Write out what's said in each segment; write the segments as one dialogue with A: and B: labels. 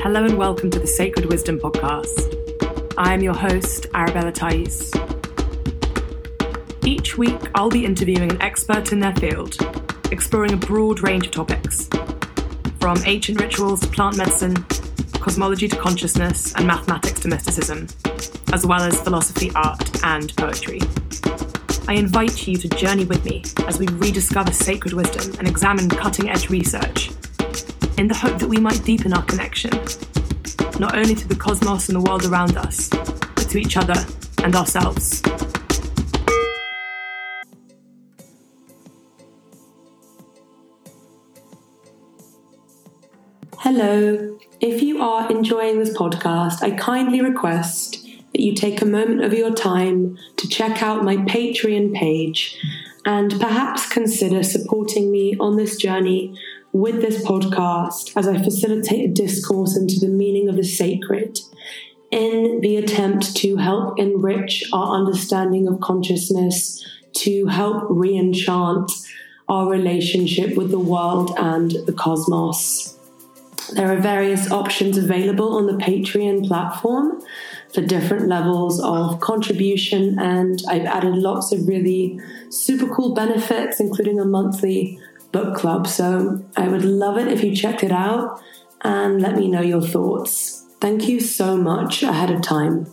A: Hello and welcome to the Sacred Wisdom Podcast. I am your host, Arabella Thais. Each week, I'll be interviewing an expert in their field, exploring a broad range of topics from ancient rituals to plant medicine, cosmology to consciousness, and mathematics to mysticism, as well as philosophy, art, and poetry. I invite you to journey with me as we rediscover sacred wisdom and examine cutting edge research in the hope that we might deepen our connection, not only to the cosmos and the world around us, but to each other and ourselves. Hello. If you are enjoying this podcast, I kindly request that you take a moment of your time to check out my Patreon page and perhaps consider supporting me on this journey with this podcast as I facilitate a discourse into the meaning of the sacred in the attempt to help enrich our understanding of consciousness, to help re enchant our relationship with the world and the cosmos. There are various options available on the Patreon platform for different levels of contribution, and I've added lots of really super cool benefits, including a monthly book club. So I would love it if you checked it out and let me know your thoughts. Thank you so much ahead of time.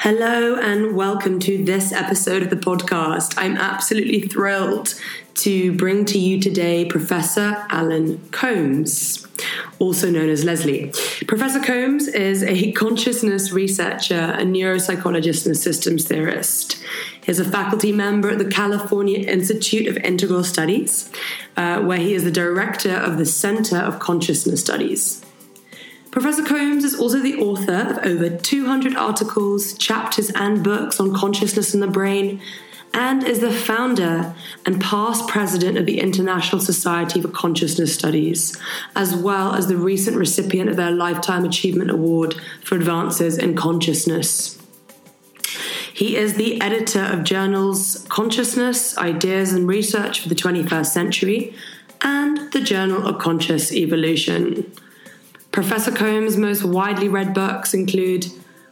A: Hello and welcome to this episode of the podcast. I'm absolutely thrilled to bring to you today Professor Allan Combs, also known as Leslie. Professor Combs is a consciousness researcher, a neuropsychologist, and a systems theorist. He's a faculty member at the California Institute of Integral Studies, uh, where he is the director of the Center of Consciousness Studies. Professor Combs is also the author of over 200 articles, chapters, and books on consciousness and the brain, and is the founder and past president of the International Society for Consciousness Studies, as well as the recent recipient of their Lifetime Achievement Award for Advances in Consciousness. He is the editor of journals Consciousness, Ideas and Research for the 21st Century and the Journal of Conscious Evolution. Professor Combs' most widely read books include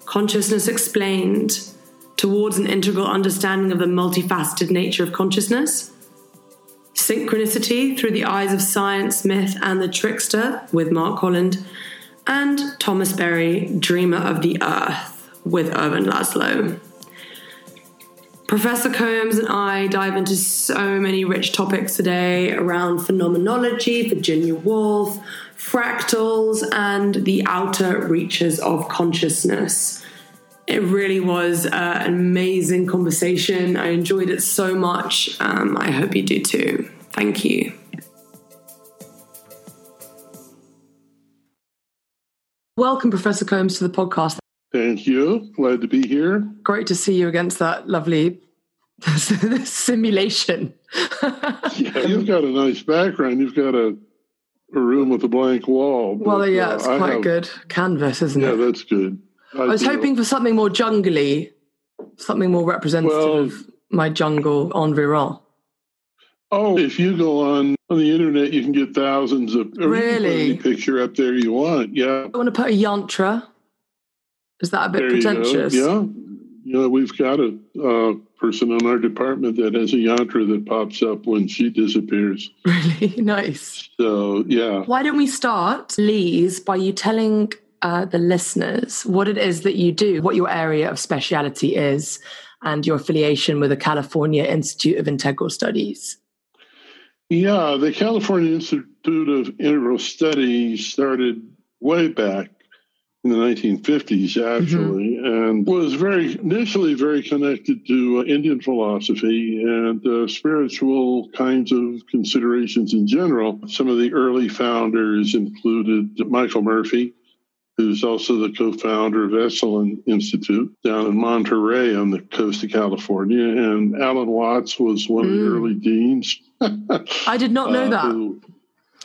A: Consciousness Explained, towards an integral understanding of the multifaceted nature of consciousness. Synchronicity through the eyes of science, myth, and the trickster with Mark Holland. And Thomas Berry, Dreamer of the Earth with Ervin Laszlo. Professor Combs and I dive into so many rich topics today around phenomenology, Virginia Woolf, fractals, and the outer reaches of consciousness. It really was uh, an amazing conversation. I enjoyed it so much. Um, I hope you do too. Thank you. Welcome, Professor Combs, to the podcast.
B: Thank you. Glad to be here.
A: Great to see you against that lovely simulation.
B: yeah, you've got a nice background. You've got a, a room with a blank wall.
A: But, well, yeah, it's uh, quite have, good canvas, isn't
B: yeah,
A: it?
B: Yeah, that's good.
A: I, I was hoping for something more jungly, something more representative well, of my jungle environ.
B: Oh, if you go on on the internet, you can get thousands of
A: really
B: any picture up there you want. Yeah,
A: I want to put a yantra. Is that a bit there pretentious?
B: Yeah, yeah. We've got a uh, person in our department that has a yantra that pops up when she disappears.
A: Really nice.
B: So yeah.
A: Why don't we start, Lise, by you telling uh, the listeners what it is that you do, what your area of speciality is, and your affiliation with the California Institute of Integral Studies.
B: Yeah, the California Institute of Integral Studies started way back in the 1950s, actually, mm-hmm. and was very initially very connected to uh, Indian philosophy and uh, spiritual kinds of considerations in general. Some of the early founders included Michael Murphy, who's also the co-founder of Esalen Institute down in Monterey on the coast of California. And Alan Watts was one mm. of the mm. early deans.
A: I did not know uh, that. Who,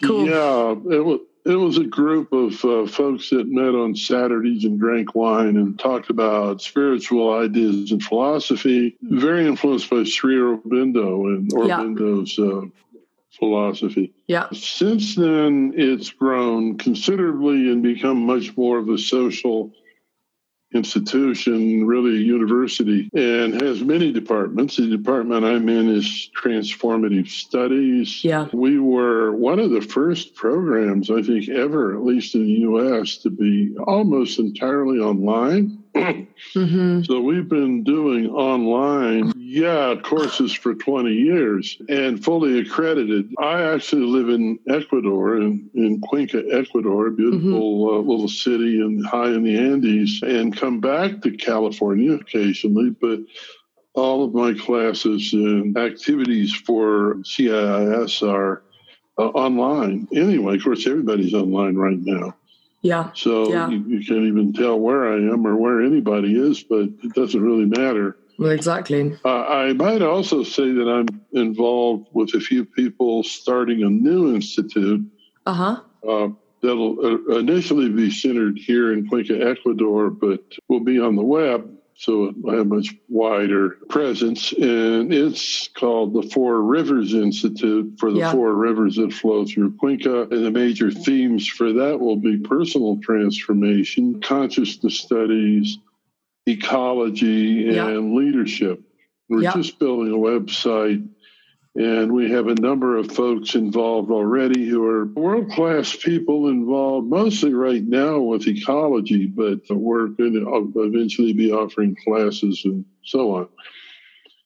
B: cool. Yeah, it was. It was a group of uh, folks that met on Saturdays and drank wine and talked about spiritual ideas and philosophy, very influenced by Sri Aurobindo and Aurobindo's yeah. uh, philosophy.
A: Yeah.
B: Since then, it's grown considerably and become much more of a social institution, really a university, and has many departments. The department I'm in is transformative studies.
A: Yeah.
B: We were one of the first programs, I think, ever, at least in the US, to be almost entirely online.
A: Mm-hmm.
B: So we've been doing online, yeah, courses for 20 years and fully accredited. I actually live in Ecuador, in, in Cuenca, Ecuador, a beautiful uh, little city and high in the Andes, and come back to California occasionally. But all of my classes and activities for CIIS are uh, online. Anyway, of course, everybody's online right now.
A: Yeah.
B: So
A: Yeah.
B: You, you can't even tell where I am or where anybody is, but it doesn't really matter.
A: Well, exactly.
B: Uh, I might also say that I'm involved with a few people starting a new institute
A: Uh huh.
B: uh, that'll uh, initially be centered here in Cuenca, Ecuador, but will be on the web. So I have a much wider presence, and it's called the Four Rivers Institute for the
A: Yeah.
B: four rivers that flow through Cuenca. And the major themes for that will be personal transformation, consciousness studies, ecology,
A: Yeah.
B: and leadership. We're
A: Yeah.
B: just building a website and we have a number of folks involved already who are world class people involved mostly right now with ecology, but we're going to eventually be offering classes and so on.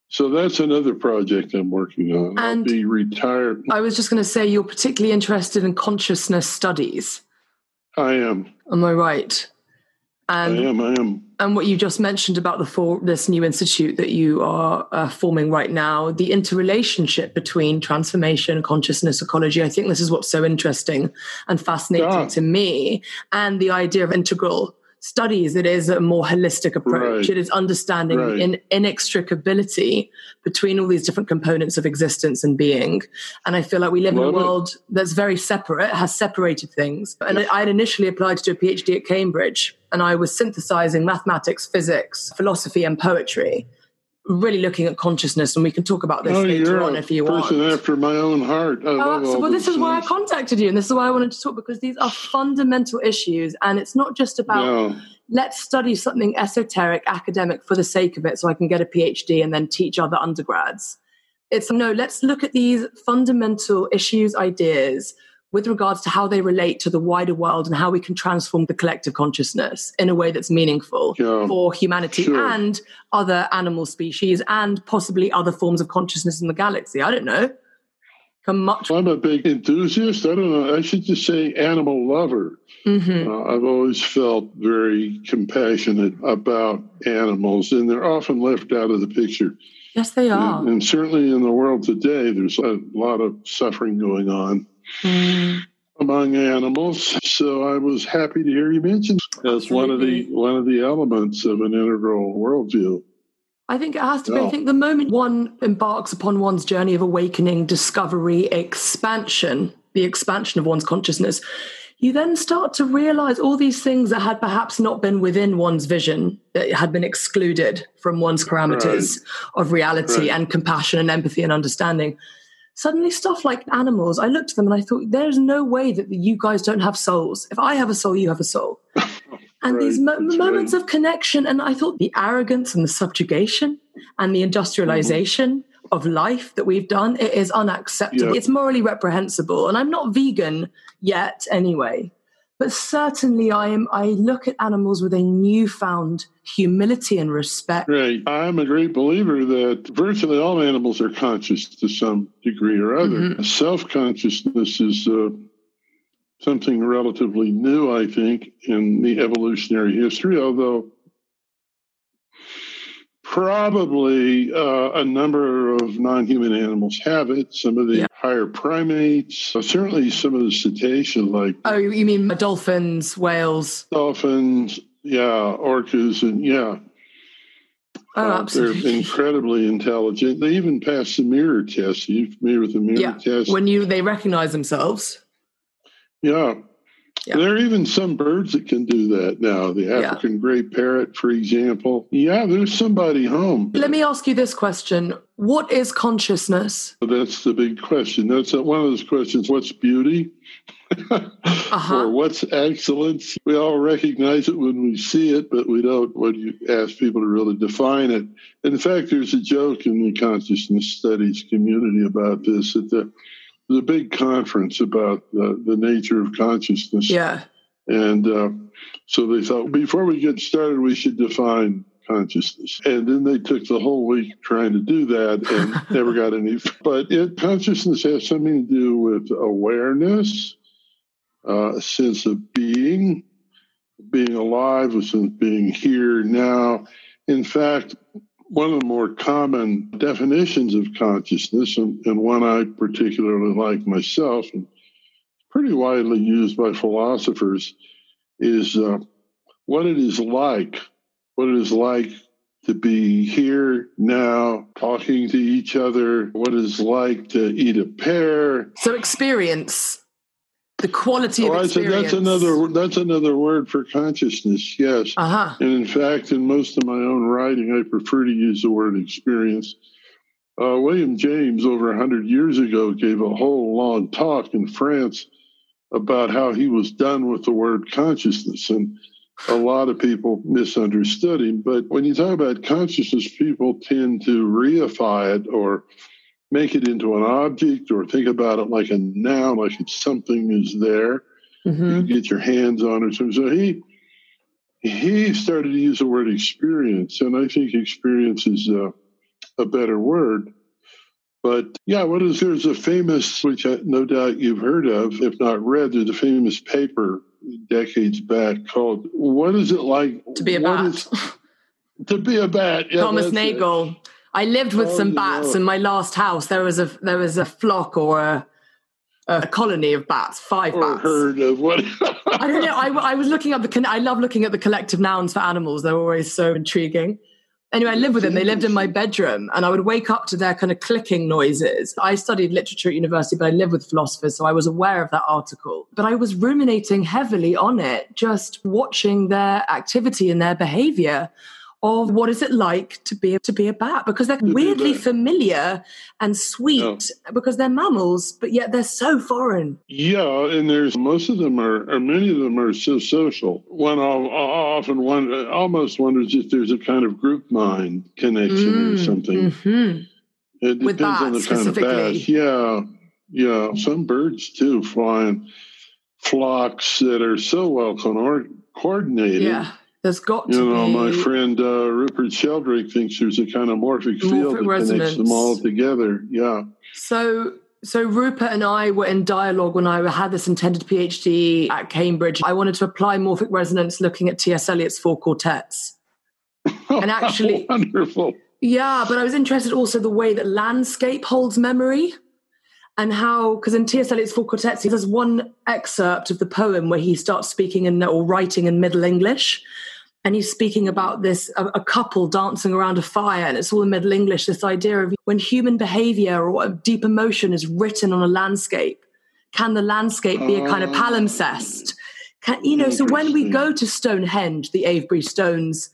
B: So that's another project I'm working on. I'll be retired.
A: I was just going to say you're particularly interested in consciousness studies.
B: I am.
A: Am I right?
B: I am. I am.
A: And what you just mentioned about the for this new institute that you are uh, forming right now, the interrelationship between transformation, consciousness, ecology. I think this is what's so interesting and fascinating
B: Yeah.
A: to me, and the idea of integral studies. It is a more holistic approach.
B: Right.
A: It is understanding
B: Right.
A: the in, inextricability between all these different components of existence and being. And I feel like we live in a
B: it.
A: world that's very separate, has separated things. And I had initially applied to do a PhD at Cambridge, and I was synthesizing mathematics, physics, philosophy, and poetry, really looking at consciousness. And we can talk about this
B: Oh,
A: later on if you want.
B: person after my own heart. I
A: Oh,
B: love
A: so,
B: all
A: well, this is why I contacted you, and this is why I wanted to talk because these are fundamental issues, and it's not just about
B: Yeah.
A: let's study something esoteric, academic for the sake of it, so I can get a PhD and then teach other undergrads. It's no, let's look at these fundamental issues, ideas with regards to how they relate to the wider world and how we can transform the collective consciousness in a way that's meaningful for humanity
B: Sure.
A: and other animal species and possibly other forms of consciousness in the galaxy. I don't know. Come much.
B: I'm a big enthusiast. I don't know. I should just say animal lover.
A: Mhm.
B: Uh, I've always felt very compassionate about animals, and they're often left out of the picture.
A: Yes, they are.
B: And, and certainly in the world today, there's a lot of suffering going on
A: Mm.
B: among animals. So I was happy to hear you mention as one of the one of the elements of an integral worldview.
A: I think it has to be. I think the moment one embarks upon one's journey of awakening, discovery, expansion, the expansion of one's consciousness, you then start to realize all these things that had perhaps not been within one's vision, that had been excluded from one's parameters of reality
B: Right.
A: and compassion and empathy and understanding. Suddenly, stuff like animals, I looked at them and I thought, there's no way that you guys don't have souls. If I have a soul, you have a soul. And these mo- moments
B: right.
A: of connection, and I thought the arrogance and the subjugation and the industrialization of life that we've done, it is unacceptable.
B: Yeah.
A: It's morally reprehensible. And I'm not vegan yet anyway. But certainly I am I look at animals with a newfound humility and respect.
B: Right. I'm a great believer that virtually all animals are conscious to some degree or other.
A: Mhm.
B: Self consciousness is uh, something relatively new, I think, in the evolutionary history, although probably uh, a number of non human animals have it. Some of the
A: Yeah.
B: higher primates, uh, certainly some of the cetaceans like
A: Oh, you mean dolphins, whales?
B: dolphins, yeah, orcas, and yeah.
A: Oh,
B: Uh. They're incredibly intelligent. They even pass the mirror test. Are you familiar with the mirror
A: Yeah.
B: test?
A: When you they recognize themselves.
B: yeah. Yeah. There are even some birds that can do that now. The African yeah. gray parrot, for example. Yeah, there's somebody home.
A: Let me ask you this question What is consciousness?
B: That's the big question. That's one of those questions. What's beauty? uh-huh. or what's excellence? We all recognize it when we see it, but we don't when you ask people to really define it. In fact, there's a joke in the consciousness studies community about this that the a big conference about uh, the nature of consciousness.
A: Yeah.
B: And uh, so they thought before we get started, we should define consciousness. And then they took the whole week trying to do that and never got any. But it, consciousness has something to do with awareness, uh, a sense of being, being alive, a sense of being here now. In fact, one of the more common definitions of consciousness, and, and one I particularly like myself, and pretty widely used by philosophers, is uh, what it is like, what it is like to be here now, talking to each other, what it is like to eat a pear.
A: So, experience the quality of experience.
B: that's another that's another word for consciousness. Yes, uh-huh. and in fact, in most of my own writing, I prefer to use the word experience. Uh, William James, over a hundred years ago, gave a whole long talk in France about how he was done with the word consciousness, and a lot of people misunderstood him. But when you talk about consciousness, people tend to reify it or make it into an object or think about it like a noun, like it's something is there. Mm-hmm. You get your hands on it. So, so he he started to use the word experience, and I think experience is a, a better word. But yeah, what is there's a famous, which I, no doubt you've heard of, if not read, there's a famous paper decades back called "What Is It Like
A: to Be a Bat?"
B: Is, to be a bat.
A: Yeah, Thomas Nagel. It. I lived with oh, some bats in my last house. There was a there was a flock or a, a colony of bats, five
B: or
A: bats.
B: Heard of what?
A: I don't know. I, I was looking up the. I love looking at the collective nouns for animals. They're always so intriguing. Anyway, I lived with them. They lived in my bedroom, and I would wake up to their kind of clicking noises. I studied literature at university, but I lived with philosophers, so I was aware of that article. But I was ruminating heavily on it, just watching their activity and their behavior of what is it like to be to be a bat because they're weirdly familiar and sweet yeah. because they're mammals, but yet they're so foreign.
B: Yeah, and there's most of them are, or many of them are so social. One often one almost wonders if there's a kind of group mind connection mm, or something. Mm-hmm. It depends on the kind of bat. Yeah, yeah. Some birds too fly in flocks that are so well coordinated.
A: Yeah there's got
B: you
A: to
B: know, be. my friend uh, Rupert Sheldrake thinks there's a kind of morphic, field that resonance. connects them all together. Yeah.
A: So so Rupert and I were in dialogue when I had this intended PhD at Cambridge. I wanted to apply morphic resonance looking at T.S. Eliot's four quartets.
B: And actually wonderful.
A: Yeah, but I was interested also the way that landscape holds memory and how because in T.S. Eliot's Four Quartets, there's one excerpt of the poem where he starts speaking in or writing in Middle English, and he's speaking about this a, a, couple dancing around a fire and it's all in middle english this idea of when human behavior or deep emotion is written on a landscape can the landscape be a kind of ah. palimpsest can, you know so when we go to stonehenge the avebury stones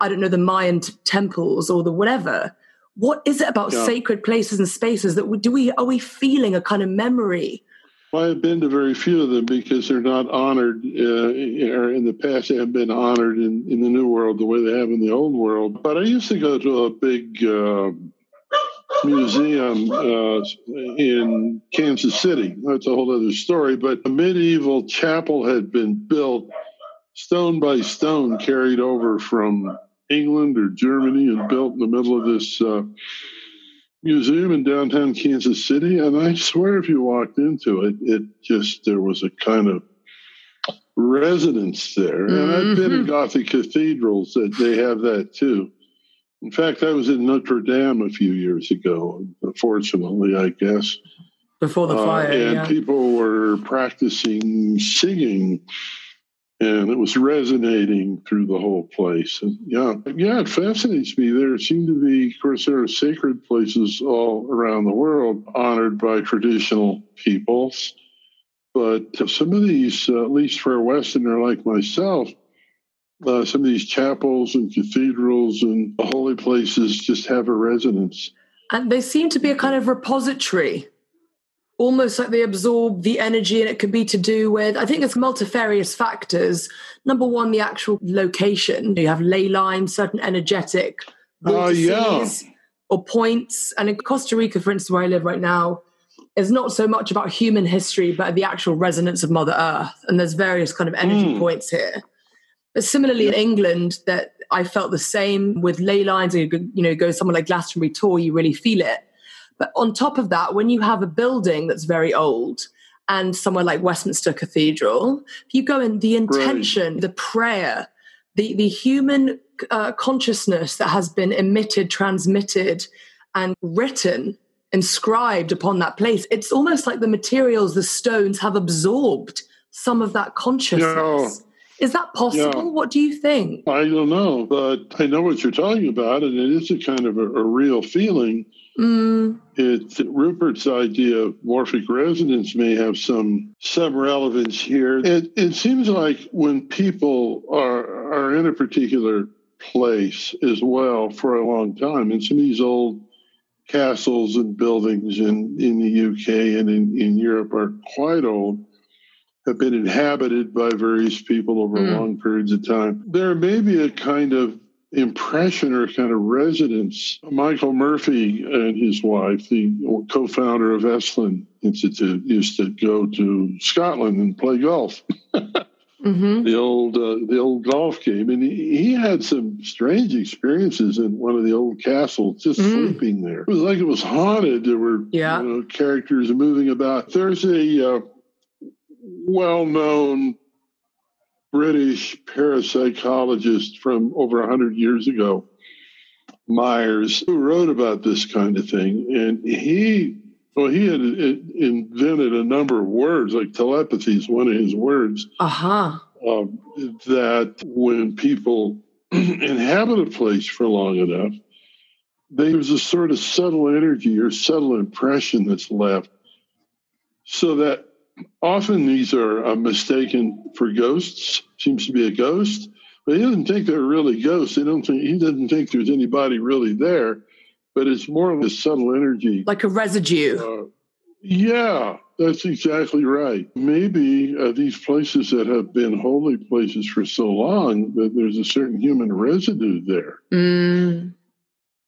A: i don't know the mayan t- temples or the whatever what is it about yeah. sacred places and spaces that we, do we are we feeling a kind of memory
B: well, I've been to very few of them because they're not honored, uh, or in the past they have been honored in, in the New World the way they have in the Old World. But I used to go to a big uh, museum uh, in Kansas City. That's a whole other story. But a medieval chapel had been built stone by stone, carried over from England or Germany, and built in the middle of this uh, museum in downtown Kansas City, and I swear if you walked into it, it just there was a kind of resonance there. And mm-hmm. I've been in mm-hmm. Gothic cathedrals that they have that too. In fact, I was in Notre Dame a few years ago, fortunately, I guess.
A: Before the fire. Uh,
B: and
A: yeah.
B: people were practicing singing and it was resonating through the whole place. And yeah, yeah, it fascinates me. There seem to be, of course, there are sacred places all around the world honored by traditional peoples. But some of these, uh, at least for a Westerner like myself, uh, some of these chapels and cathedrals and holy places just have a resonance.
A: And they seem to be a kind of repository, almost like they absorb the energy, and it could be to do with, I think it's multifarious factors. Number one, the actual location. You have ley lines, certain energetic
B: uh, yeah.
A: or points. And in Costa Rica, for instance, where I live right now, is not so much about human history, but the actual resonance of Mother Earth. And there's various kind of energy mm. points here. But similarly in England, that I felt the same with ley lines. You you know, go somewhere like Glastonbury Tor, you really feel it. But on top of that, when you have a building that's very old and somewhere like Westminster Cathedral, you go in, the intention, right. the prayer, the the human uh, consciousness that has been emitted, transmitted, and written inscribed upon that place. It's almost like the materials, the stones, have absorbed some of that consciousness. Is that possible? Yeah. What do you think?
B: I don't know, but I know what you're talking about, and it is a kind of a, a real feeling. Mm. It Rupert's idea of morphic resonance may have some some relevance here. It it seems like when people are are in a particular place as well for a long time, and some of these old castles and buildings in, in the UK and in, in Europe are quite old, have been inhabited by various people over mm. long periods of time. There may be a kind of impression or kind of resonance. Michael Murphy and his wife, the co founder of Esalen Institute, used to go to Scotland and play golf. mm-hmm. the old uh, the old golf game, and he, he, had some strange experiences in one of the old castles, just mm. sleeping there. It was like it was haunted. There were yeah. you know, characters moving about. There's a uh, well known British parapsychologist from over 100 years ago, Myers, who wrote about this kind of thing. And he well, he had invented a number of words, like telepathy is one of his words.
A: Uh-huh.
B: Uh, that when people inhabit a place for long enough, there's a sort of subtle energy or subtle impression that's left. So that often these are uh, mistaken for ghosts, seems to be a ghost, but he doesn't think they're really ghosts. They don't think, he doesn't think there's anybody really there but it's more of a subtle energy.
A: Like a residue. Uh,
B: yeah, that's exactly right. Maybe uh, these places that have been holy places for so long that there's a certain human residue there. Mm.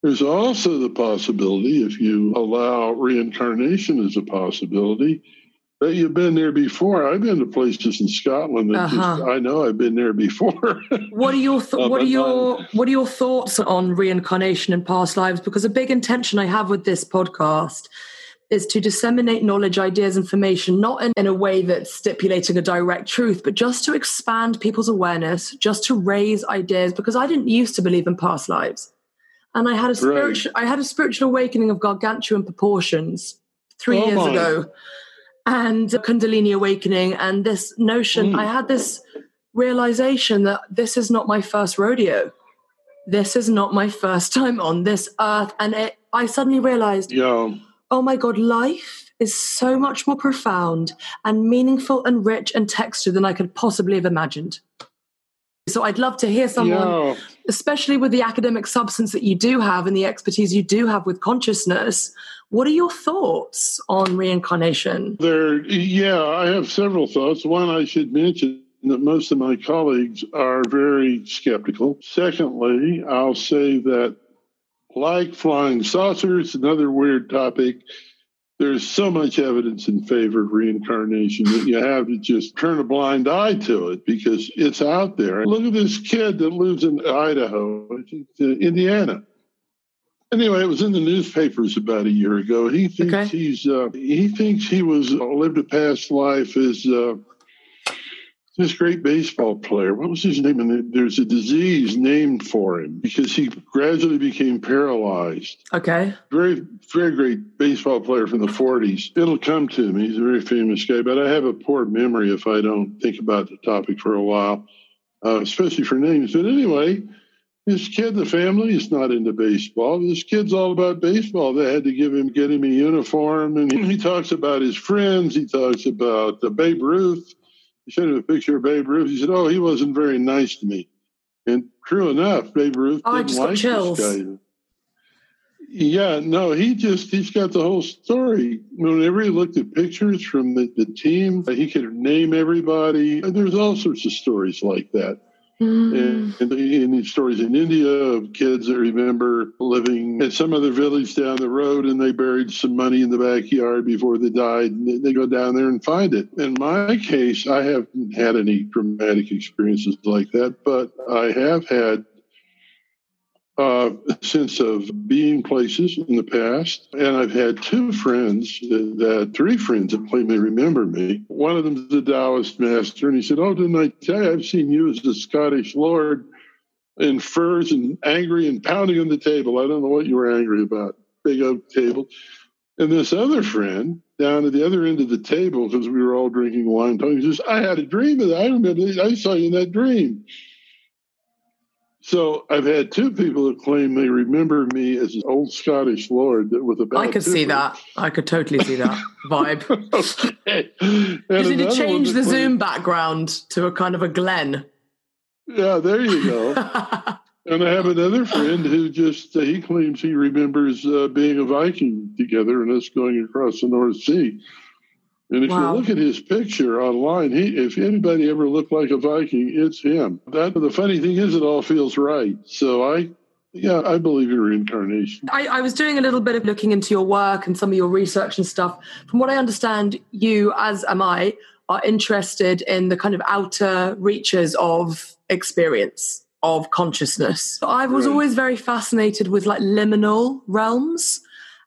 B: There's also the possibility, if you allow reincarnation as a possibility, that you've been there before. I've been to places in Scotland that uh-huh. just, I know I've been there before.
A: what are your th- uh, what are your what are your thoughts on reincarnation and past lives? Because a big intention I have with this podcast is to disseminate knowledge, ideas, information, not in, in a way that's stipulating a direct truth, but just to expand people's awareness, just to raise ideas. Because I didn't used to believe in past lives, and I had a spiritual right. I had a spiritual awakening of gargantuan proportions three oh years my. ago and Kundalini awakening and this notion. Mm. I had this realization that this is not my first rodeo. This is not my first time on this earth. And it, I suddenly realized,
B: yeah.
A: oh my God, life is so much more profound and meaningful and rich and textured than I could possibly have imagined. So I'd love to hear someone, yeah. especially with the academic substance that you do have and the expertise you do have with consciousness, what are your thoughts on reincarnation?
B: There, yeah, I have several thoughts. One, I should mention that most of my colleagues are very skeptical. Secondly, I'll say that, like flying saucers, another weird topic, there's so much evidence in favor of reincarnation that you have to just turn a blind eye to it because it's out there. Look at this kid that lives in Idaho, uh, Indiana Anyway, it was in the newspapers about a year ago. He thinks okay. he's uh, he thinks he was uh, lived a past life as uh, this great baseball player. What was his name? And there's a disease named for him because he gradually became paralyzed.
A: Okay.
B: Very, very great baseball player from the 40s. It'll come to me. He's a very famous guy, but I have a poor memory if I don't think about the topic for a while, uh, especially for names. But anyway, this kid, the family is not into baseball. This kid's all about baseball. They had to give him, get him a uniform. And he, he talks about his friends. He talks about the Babe Ruth. He showed him a picture of Babe Ruth. He said, Oh, he wasn't very nice to me. And true enough, Babe Ruth
A: Oh,
B: didn't like this guy. Yeah, no, he just, he's got the whole story. Whenever he looked at pictures from the, the team, he could name everybody. There's all sorts of stories like that.
A: Mm.
B: And, and, these stories in India of kids that remember living at some other village down the road and they buried some money in the backyard before they died. And they, go down there and find it. In my case, I haven't had any dramatic experiences like that, but I have had uh, a sense of being places in the past. And I've had two friends, that, three friends that they remember me. One of them's a Taoist master, and he said, Oh, didn't I tell you, I've seen you as a Scottish lord in furs and angry and pounding on the table. I don't know what you were angry about. Big oak table. And this other friend down at the other end of the table, because we were all drinking wine, talking, says, I had a dream of that. I remember, I saw you in that dream. So I've had two people that claim they remember me as an old Scottish lord with a bad
A: I could see that. I could totally see that vibe.
B: okay.
A: You
B: And
A: just need to change the
B: that
A: Zoom background to a kind of a Glen.
B: Yeah, there you go. and I have another friend who just uh, he claims he remembers uh, being a Viking together and us going across the North Sea. And if
A: Wow.
B: you look at his picture online, he if anybody ever looked like a Viking, it's him. That the funny thing is, it all feels right. So I, yeah, I believe in reincarnation.
A: I, I was doing a little bit of looking into your work and some of your research and stuff. From what I understand, you, as am I, are interested in the kind of outer reaches of experience, of consciousness. I was
B: Right.
A: always very fascinated with like liminal realms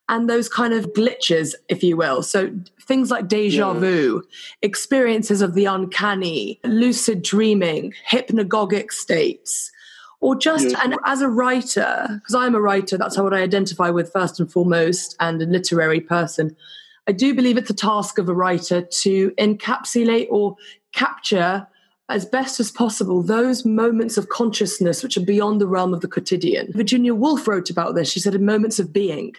A: and those kind of glitches, if you will. So things like deja
B: Yeah.
A: vu, experiences of the uncanny, lucid dreaming, hypnagogic states, or just,
B: Yeah.
A: and as a writer, because I'm a writer, that's how what I identify with first and foremost, and a literary person. I do believe it's a task of a writer to encapsulate or capture as best as possible those moments of consciousness which are beyond the realm of the quotidian. Virginia Woolf wrote about this. She said in moments of being,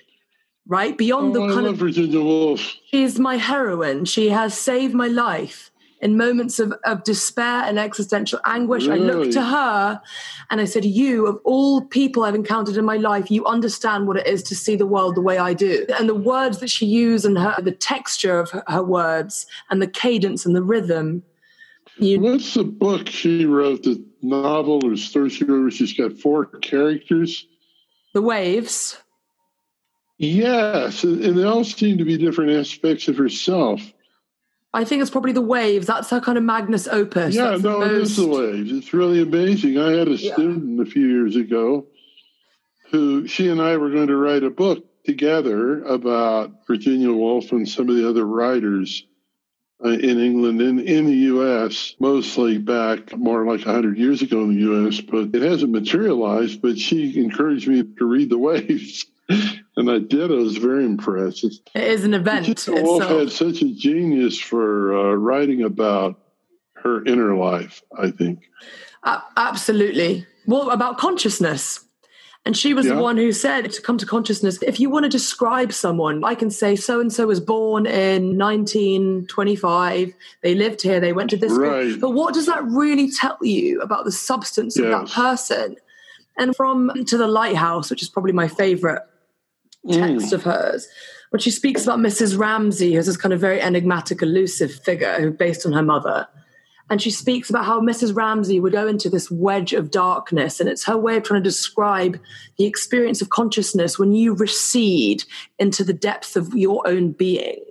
A: right? Beyond
B: Oh,
A: the
B: I
A: kind of
B: Virginia Woolf.
A: She's my heroine. She has saved my life in moments of, of despair and existential anguish. I looked
B: Really?
A: to her and I said, You, of all people I've encountered in my life, you understand what it is to see the world the way I do. And the words that she used and her, the texture of her, her words and the cadence and the rhythm. You,
B: What's the book she wrote? The novel or story she wrote? She's got four characters.
A: the waves.
B: Yes, and they all seem to be different aspects of herself.
A: I think it's probably the waves. That's her kind of magnus opus.
B: yeah,
A: That's
B: no, it is the waves. It's really amazing. I had a
A: Yeah.
B: student a few years ago who she and I were going to write a book together about Virginia Woolf and some of the other writers uh, in England and in the U.S., mostly back more like 100 years ago in the U.S., but it hasn't materialized. But she encouraged me to read The Waves, and I did. I was very impressed.
A: It is an event
B: Virginia Woolf
A: itself.
B: had such a genius for uh, writing about her inner life, I think.
A: A- absolutely. Well, about consciousness. And she was
B: Yeah.
A: the one who said to come to consciousness, if you want to describe someone, I can say so and so was born in 1925. They lived here, they went to this school. But what does that really tell you about the substance of that person? And from To the Lighthouse, which is probably my favorite text
B: Mm.
A: of hers, when she speaks about Mrs. Ramsay as this kind of very enigmatic, elusive figure based on her mother. And she speaks about how Mrs. Ramsay would go into this wedge of darkness, and it's her way of trying to describe the experience of consciousness when you recede into the depth of your own being.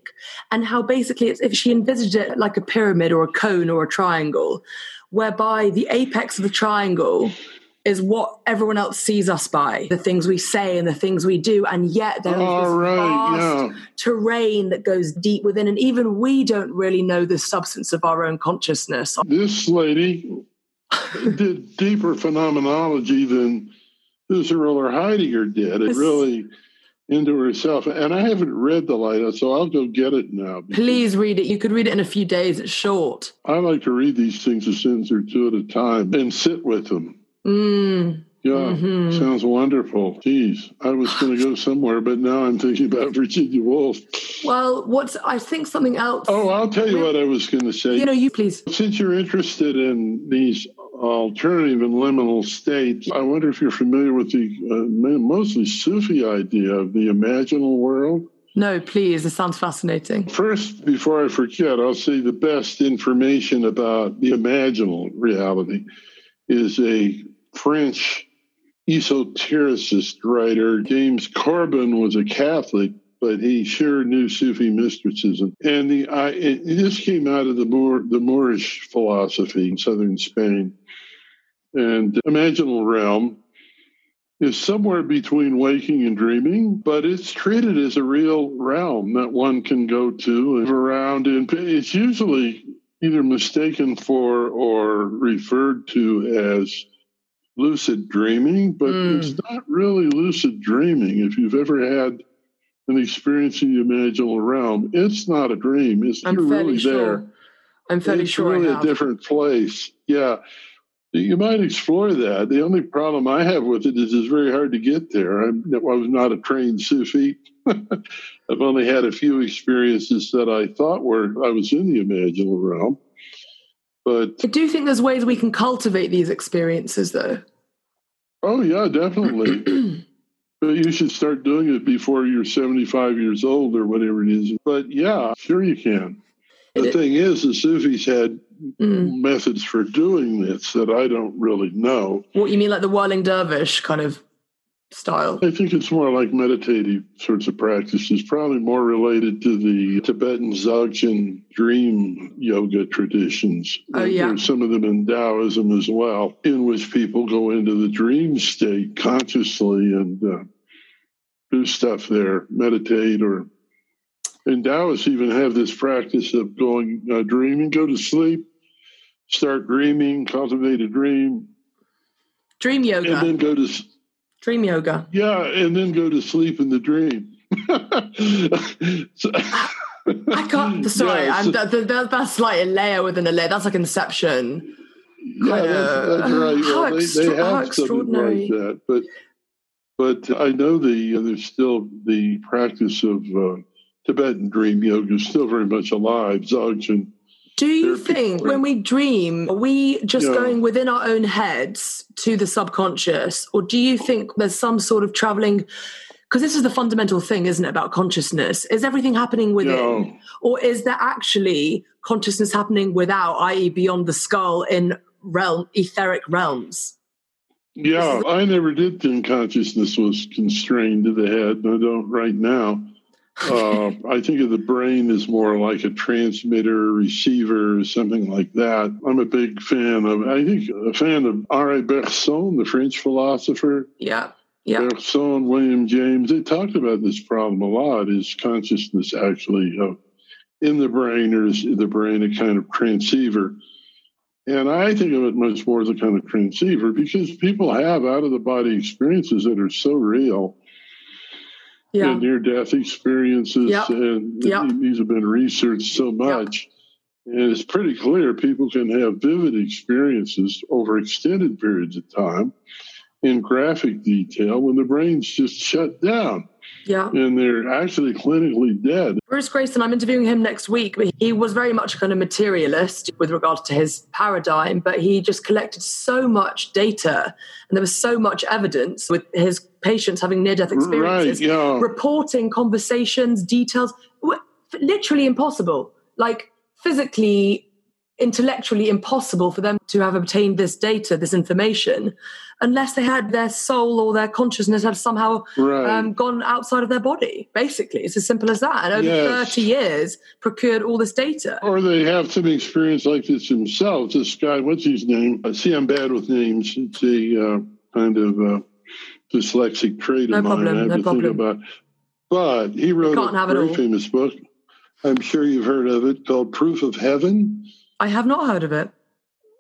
A: And how basically, it's, if she envisaged it like a pyramid or a cone or a triangle, whereby the apex of the triangle is what everyone else sees us by the things we say and the things we do and yet there is this
B: right,
A: vast
B: yeah.
A: terrain that goes deep within and even we don't really know the substance of our own consciousness
B: This lady did deeper phenomenology than Husserl or Heidegger did. It really into herself. And I haven't read The Lighthouse, so I'll go get it now.
A: please read it you could read it in a few days it's short
B: I like to read these things a sentence or two at a time and sit with them.
A: Mm.
B: Yeah, mm-hmm. sounds wonderful. Geez, I was going to go somewhere, but now I'm thinking about Virginia Woolf.
A: Well, what's I think something else.
B: Oh, I'll tell you what I was going to say.
A: You know, you please.
B: Since you're interested in these alternative and liminal states, I wonder if you're familiar with the uh, mostly Sufi idea of the imaginal world.
A: No, please. It sounds fascinating.
B: First, before I forget, I'll say the best information about the imaginal reality is a French esotericist writer. James Corbin was a Catholic, but he sure knew Sufi mysticism. And the I, this came out of the Moor, the Moorish philosophy in southern Spain. And the imaginal realm is somewhere between waking and dreaming, but it's treated as a real realm that one can go to and around. And it's usually either mistaken for or referred to as lucid dreaming, but mm. it's not really lucid dreaming. If you've ever had an experience in the imaginal realm, it's not a dream. It's
A: I'm
B: you're really
A: sure.
B: there.
A: I'm fairly
B: it's
A: sure.
B: It's really a different place. Yeah. You might explore that. The only problem I have with it is it's very hard to get there. I'm, I was not a trained Sufi. I've only had a few experiences that I thought were I was in the imaginal realm. But
A: I do think there's ways we can cultivate these experiences, though.
B: Oh yeah, definitely. but you should start doing it before you're 75 years old or whatever it is. But yeah, sure you can. The it, thing is, the Sufis had mm. methods for doing this that I don't really know.
A: What you mean, like the whirling dervish kind of style?
B: I think it's more like meditative sorts of practices, probably more related to the Tibetan Dzogchen dream yoga traditions.
A: Oh, yeah.
B: There's some of them in Taoism as well, in which people go into the dream state consciously and uh, do stuff there, meditate or and Taoists even have this practice of going uh, dreaming, go to sleep, start dreaming, cultivate a dream,
A: dream yoga,
B: and then go to
A: dream yoga.
B: Yeah, and then go to sleep in the dream.
A: so, I can't. Sorry, yeah, so, that, that, that's like a layer within a layer. That's like Inception.
B: Yeah, that's, that's, right. Well, they, they have something like that, but but I know the uh, there's still the practice of uh, Tibetan dream yoga is still very much alive. Dzogchen.
A: Do you think when we dream, are we just yeah. going within our own heads to the subconscious, or do you think there's some sort of traveling? Because this is the fundamental thing, isn't it, about consciousness? Is everything happening within, or is there actually consciousness happening without, i.e., beyond the skull in realm etheric realms?
B: Yeah, I never did think consciousness was constrained to the head. I don't right now uh, I think of the brain as more like a transmitter, receiver, something like that. I'm a big fan of, I think, a fan of Henri Bergson, the French philosopher.
A: Yeah. Yeah.
B: Bergson, William James, they talked about this problem a lot. Is consciousness actually uh, in the brain, or is the brain a kind of transceiver? And I think of it much more as a kind of transceiver because people have out of the body experiences that are so real yeah. near death experiences.
A: Yep.
B: And
A: yep.
B: these have been researched so much. Yep. And it's pretty clear people can have vivid experiences over extended periods of time in graphic detail when the brain's just shut down.
A: Yeah.
B: And they're actually clinically dead.
A: Bruce Greyson, I'm interviewing him next week, but he was very much kind of materialist with regards to his paradigm, but he just collected so much data and there was so much evidence with his patients having near death experiences,
B: right, yeah.
A: reporting conversations, details, literally impossible. Like physically intellectually impossible for them to have obtained this data, this information, unless they had their soul or their consciousness had somehow right. um, gone outside of their body. Basically, it's as simple as that. And over yes. 30 years, procured all this data.
B: Or they have some experience like this themselves. This guy, what's his name? I see I'm bad with names. It's a uh, kind of uh, dyslexic trait
A: no
B: of
A: problem,
B: mine. I have
A: no
B: to
A: problem.
B: think about. But he wrote a very famous book. I'm sure you've heard of it called Proof of Heaven.
A: I have not heard of it.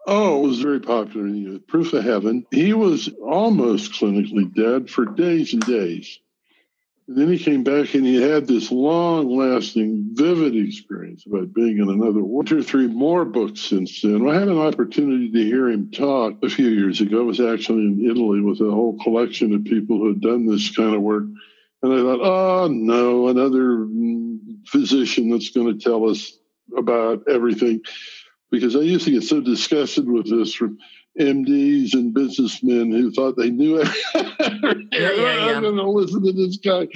B: Oh, it was very popular in the Proof of Heaven. He was almost clinically dead for days and days. And then he came back and he had this long lasting, vivid experience about being in another world. Two or three more books since then. I had an opportunity to hear him talk a few years ago. I was actually in Italy with a whole collection of people who had done this kind of work. And I thought, oh no, another mm, physician that's going to tell us about everything. Because I used to get so disgusted with this from MDs and businessmen who thought they knew everything. yeah, yeah, yeah. I'm going to listen to this guy.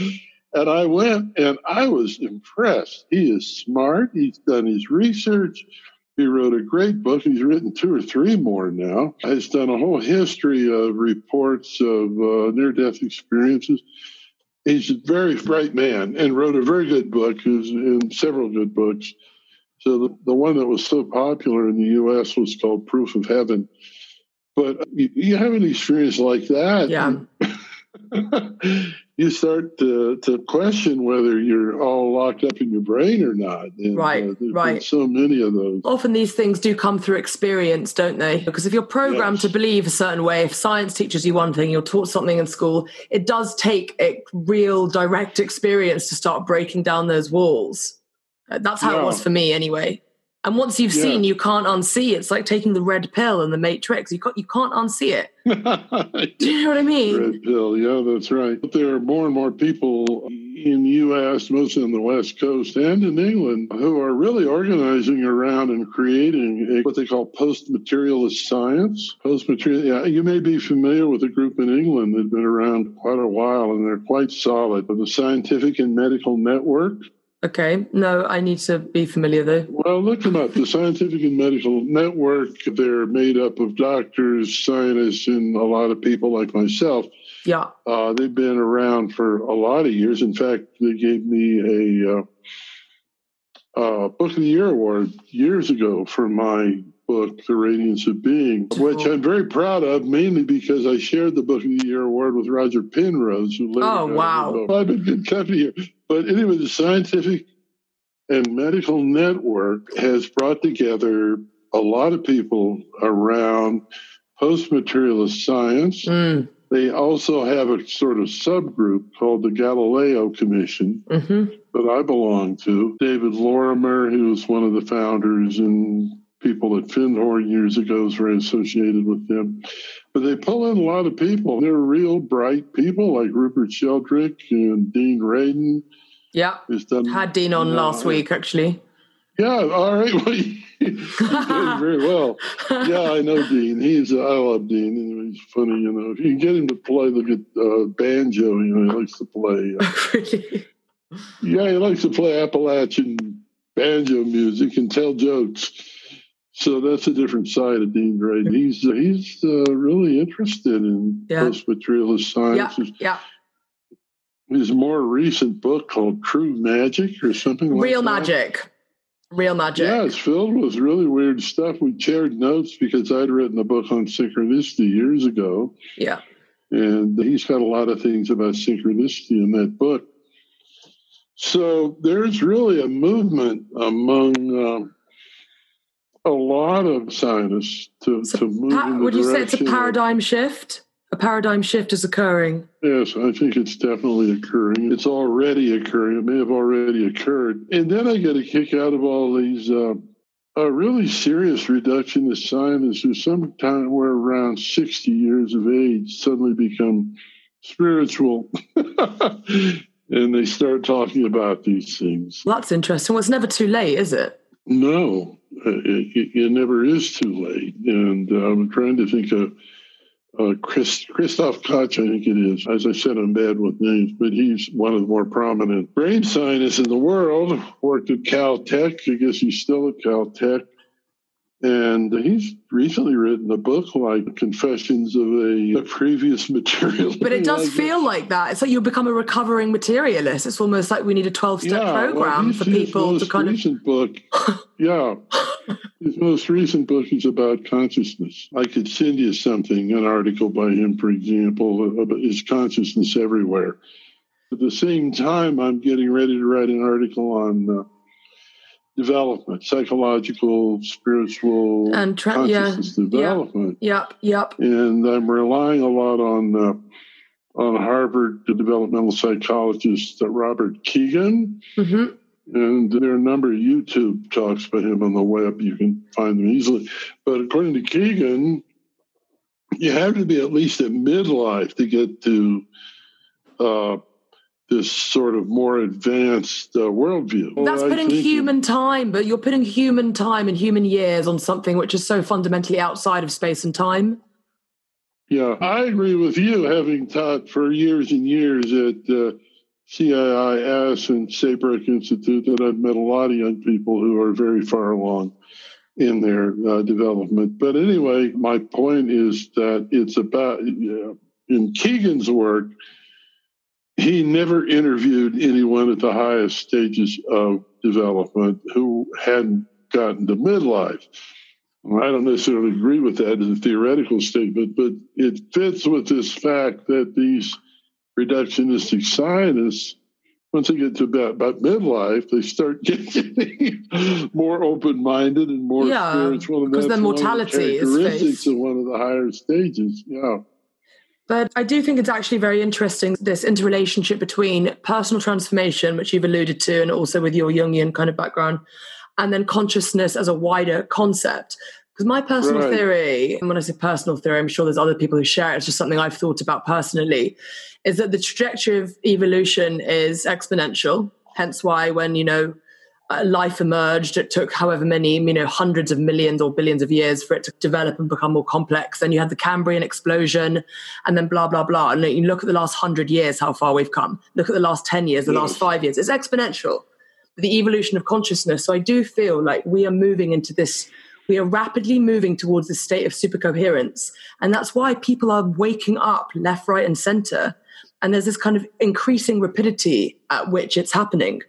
B: And I went and I was impressed. He is smart. He's done his research. He wrote a great book. He's written two or three more now. He's done a whole history of reports of uh, near death experiences. He's a very bright man and wrote a very good book, and several good books. So the, the one that was so popular in the U.S. was called Proof of Heaven. But you, you have an experience like that.
A: Yeah.
B: you start to, to question whether you're all locked up in your brain or not.
A: And, right, uh, right.
B: So many of those.
A: Often these things do come through experience, don't they? Because if you're programmed yes. to believe a certain way, if science teaches you one thing, you're taught something in school, it does take a real direct experience to start breaking down those walls. That's how it was for me, anyway. And once you've yeah. seen, you can't unsee. It's like taking the red pill and the Matrix. You can't, you can't unsee it. Do you know what I mean?
B: Red pill, yeah, that's right. But there are more and more people in the U.S., mostly on the West Coast and in England, who are really organizing around and creating a, what they call post-materialist science. Post-material, yeah, you may be familiar with a group in England that's been around quite a while, and they're quite solid. But the Scientific and Medical Network
A: Okay. No, I need to be familiar though.
B: Well, look them up. The Scientific and Medical Network, they're made up of doctors, scientists, and a lot of people like myself.
A: Yeah.
B: Uh, they've been around for a lot of years. In fact, they gave me a uh, uh, Book of the Year award years ago for my book, The Radiance of Being, which I'm very proud of, mainly because I shared the Book of the Year award with Roger Penrose, who
A: lived. Oh, wow.
B: I've been good company here. But anyway, the Scientific and Medical Network has brought together a lot of people around post materialist science. Mm. They also have a sort of subgroup called the Galileo Commission mm-hmm. that I belong to. David Lorimer, who was one of the founders, and people at Findhorn years ago is very associated with them. But they pull in a lot of people. They're real bright people like Rupert Sheldrake and Dean Radin.
A: Yeah. Done, Had Dean on uh, last week, actually.
B: Yeah, all right. Well, he's doing very well. Yeah, I know Dean. He's uh, I love Dean. He's funny, you know. If you can get him to play the uh, banjo, you know, he likes to play. Uh, really? Yeah, he likes to play Appalachian banjo music and tell jokes. So that's a different side of Dean Gray. He's uh, he's uh, really interested in yeah. post materialist sciences.
A: Yeah,
B: yeah. His more recent book called True Magic or something like that.
A: Real
B: that.
A: Magic. Real magic.
B: Yeah, it's filled with really weird stuff. We shared notes because I'd written a book on synchronicity years ago.
A: Yeah.
B: And he's got a lot of things about synchronicity in that book. So there's really a movement among um, a lot of scientists to, so to move. Pa-
A: would you say it's a paradigm shift? A paradigm shift is occurring.
B: Yes, I think it's definitely occurring. It's already occurring. It may have already occurred. And then I get a kick out of all these uh, a really serious reduction reductionist scientists who sometime were around 60 years of age suddenly become spiritual. and they start talking about these things.
A: Well, that's interesting. Well, it's never too late, is it?
B: No, it, it, never is too late. And uh, I'm trying to think of uh, Chris, Christof Koch, I think it is. As I said, I'm bad with names, but he's one of the more prominent brain scientists in the world. Worked at Caltech. I guess he's still at Caltech. And he's recently written a book like Confessions of a, a Previous Materialist.
A: But it does feel like that. It's like you become a recovering materialist. It's almost like we need a 12 step yeah, program well, for people to kind
B: recent of. book, yeah. His most recent book is about consciousness. I could send you something, an article by him, for example, about his consciousness everywhere. At the same time, I'm getting ready to write an article on. Uh, development, psychological, spiritual, and tra- consciousness yeah, development.
A: Yep, yep.
B: And I'm relying a lot on uh, on Harvard, the developmental psychologist uh, Robert Kegan. Mm-hmm. And there are a number of YouTube talks by him on the web. You can find them easily. But according to Kegan, you have to be at least at midlife to get to uh, this sort of more advanced uh, worldview.
A: That's putting human time, but you're putting human time and human years on something which is so fundamentally outside of space and time.
B: Yeah, I agree with you, having taught for years and years at uh, CIIS and Saybrook Institute, that I've met a lot of young people who are very far along in their uh, development. But anyway, my point is that it's about, you know, in Kegan's work, he never interviewed anyone at the highest stages of development who hadn't gotten to midlife. I don't necessarily agree with that as a theoretical statement, but it fits with this fact that these reductionistic scientists, once they get to about, about midlife, they start getting more open minded and more yeah, spiritual.
A: Because their mortality
B: is characteristics of one of the higher stages. Yeah.
A: But I do think it's actually very interesting this interrelationship between personal transformation, which you've alluded to, and also with your Jungian kind of background, and then consciousness as a wider concept. Because my personal right. theory, and when I say personal theory, I'm sure there's other people who share it, it's just something I've thought about personally, is that the trajectory of evolution is exponential. Hence why when, you know, Uh, life emerged, it took however many, you know, hundreds of millions or billions of years for it to develop and become more complex. Then you had the Cambrian explosion and then blah, blah, blah. And you look at the last hundred years, how far we've come. Look at the last 10 years, the last five years. It's exponential the evolution of consciousness. So I do feel like we are moving into this, we are rapidly moving towards this state of supercoherence. And that's why people are waking up left, right, and center. And there's this kind of increasing rapidity at which it's happening.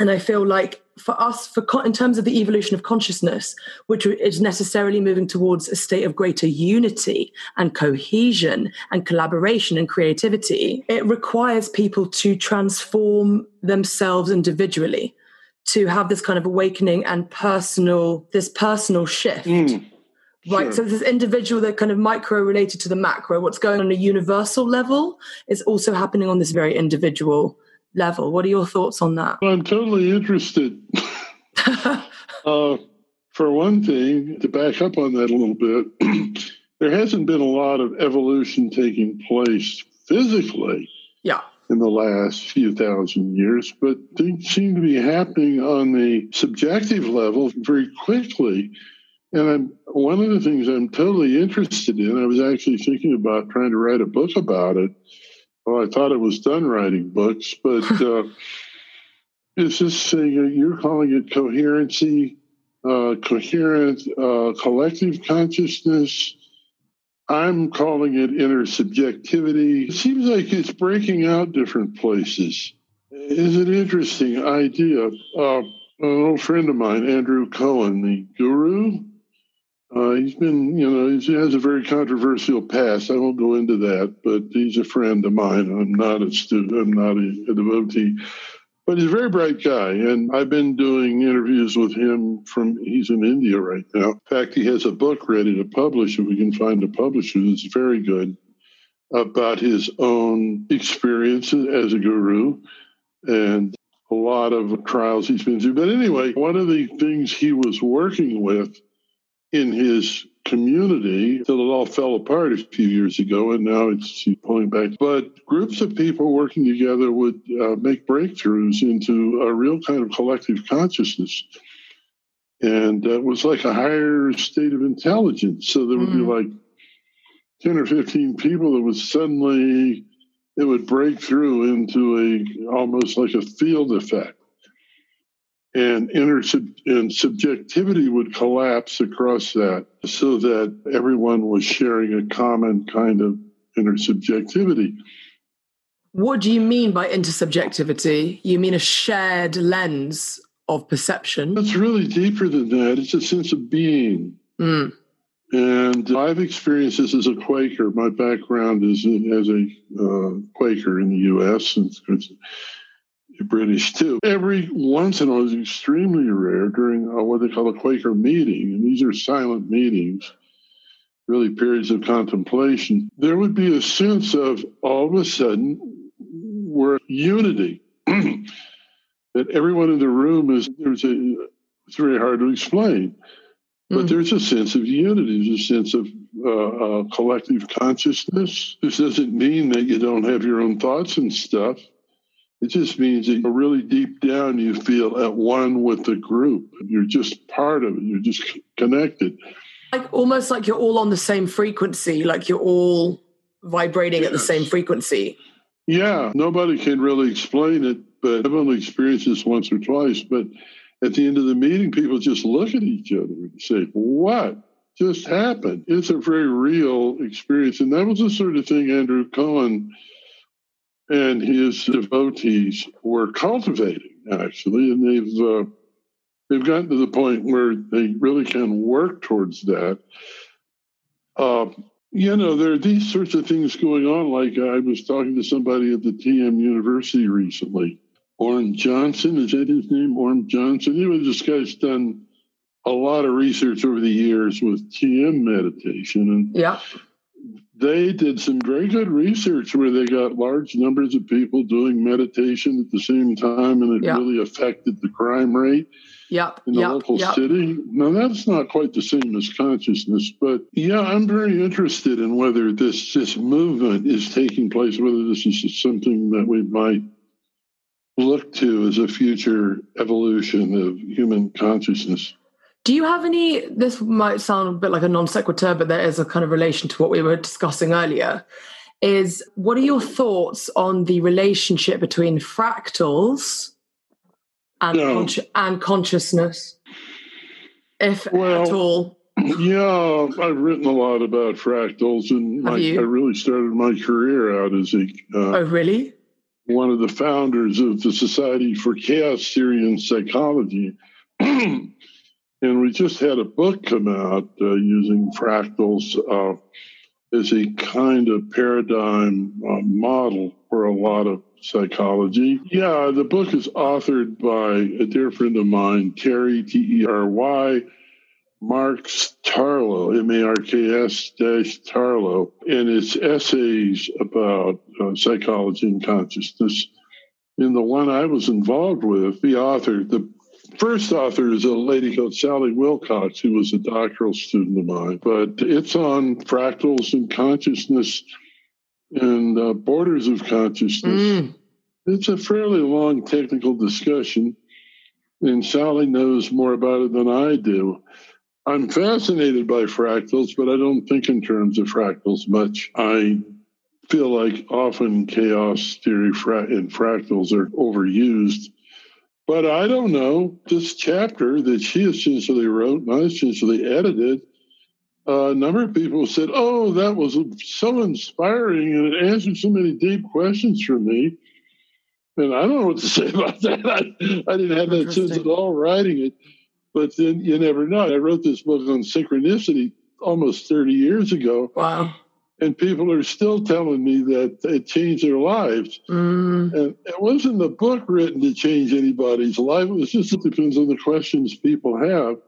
A: And I feel like for us, for in terms of the evolution of consciousness, which is necessarily moving towards a state of greater unity and cohesion and collaboration and creativity, it requires people to transform themselves individually to have this kind of awakening and personal, this personal shift. Mm, right. Sure. So this individual that kind of micro related to the macro, what's going on a universal level is also happening on this very individual level. What are your thoughts on that?
B: Well, I'm totally interested. uh, for one thing, to back up on that a little bit, there hasn't been a lot of evolution taking place physically.
A: Yeah.
B: In the last few thousand years, but things seem to be happening on the subjective level very quickly. And I'm, one of the things I'm totally interested in, I was actually thinking about trying to write a book about it, well, I thought it was done writing books, but uh, it's this thing, uh, you're calling it coherency, uh, coherent uh, collective consciousness. I'm calling it intersubjectivity. It seems like it's breaking out different places. Is an interesting idea. Uh, an old friend of mine, Andrew Cohen, the guru, uh, he's been, you know, he has a very controversial past. I won't go into that, but he's a friend of mine. I'm not a student, I'm not a, a devotee, but he's a very bright guy. And I've been doing interviews with him from, he's in India right now. In fact, he has a book ready to publish if we can find a publisher that's very good about his own experiences as a guru and a lot of trials he's been through. But anyway, one of the things he was working with in his community until it all fell apart a few years ago, and now it's pulling back. But groups of people working together would uh, make breakthroughs into a real kind of collective consciousness. And uh, it was like a higher state of intelligence. So there would mm-hmm. be like 10 or 15 people that would suddenly, it would break through into a almost like a field effect and inner and subjectivity would collapse across that so that everyone was sharing a common kind of intersubjectivity.
A: What do you mean by intersubjectivity? You mean a shared lens of perception?
B: It's really deeper than that. It's a sense of being. Mm. And I've experienced this as a Quaker. My background is as a uh, Quaker in the U.S. And British too. Every once in a while, it's extremely rare during uh, what they call a Quaker meeting, and these are silent meetings. really periods of contemplation, there would be a sense of all of a sudden we're unity. that everyone in the room is there's a it's very hard to explain but mm. there's a sense of unity there's a sense of uh, uh, collective consciousness this doesn't mean that you don't have your own thoughts and stuff it just means that really deep down you feel at one with the group you're just part of it you're just connected
A: like almost like you're all on the same frequency like you're all vibrating yes. at the same frequency
B: yeah nobody can really explain it but I've only experienced this once or twice. But at the end of the meeting, people just look at each other and say, What just happened? It's a very real experience. And that was the sort of thing Andrew Cohen and his devotees were cultivating, actually. And they've, uh, they've gotten to the point where they really can work towards that. Uh, you know, there are these sorts of things going on. Like I was talking to somebody at the TM University recently, Orme-Johnson. Is that his name? Orme-Johnson. Anyway, this guy's done a lot of research over the years with TM meditation. And
A: yeah.
B: They did some very good research where they got large numbers of people doing meditation at the same time, and it yep. really affected the crime rate
A: yep.
B: in the
A: yep.
B: local city. Now, that's not quite the same as consciousness, but yeah, I'm very interested in whether this, this movement is taking place, whether this is something that we might look to as a future evolution of human consciousness.
A: Do you have any? This might sound a bit like a non sequitur, but there is a kind of relation to what we were discussing earlier. Is what are your thoughts on the relationship between fractals and, no. con- and consciousness, if well, at all?
B: Yeah, I've written a lot about fractals, and my, I really started my career out as a.
A: Uh, oh, really?
B: one of the founders of the Society for Chaos Theory and Psychology. and we just had a book come out uh, using fractals uh, as a kind of paradigm uh, model for a lot of psychology. Yeah, the book is authored by a dear friend of mine, Terry, T E R Y Marks Tarlow, M A R K S dash Tarlow, and it's essays about uh, psychology and consciousness. In the one I was involved with, the author, the first author is a lady called Sally Wilcox, who was a doctoral student of mine, but it's on fractals and consciousness and uh, borders of consciousness. Mm. It's a fairly long technical discussion, and Sally knows more about it than I do. I'm fascinated by fractals, but I don't think in terms of fractals much. I feel like often chaos theory and fractals are overused. But I don't know. This chapter that she essentially wrote and I essentially edited, uh, a number of people said, Oh, that was so inspiring and it answered so many deep questions for me. And I don't know what to say about that. I, I didn't have that sense at all writing it. But then you never know. I wrote this book on synchronicity almost 30 years ago.
A: Wow.
B: And people are still telling me that it changed their lives. Mm. And it wasn't the book written to change anybody's life. It was just it depends on the questions people have.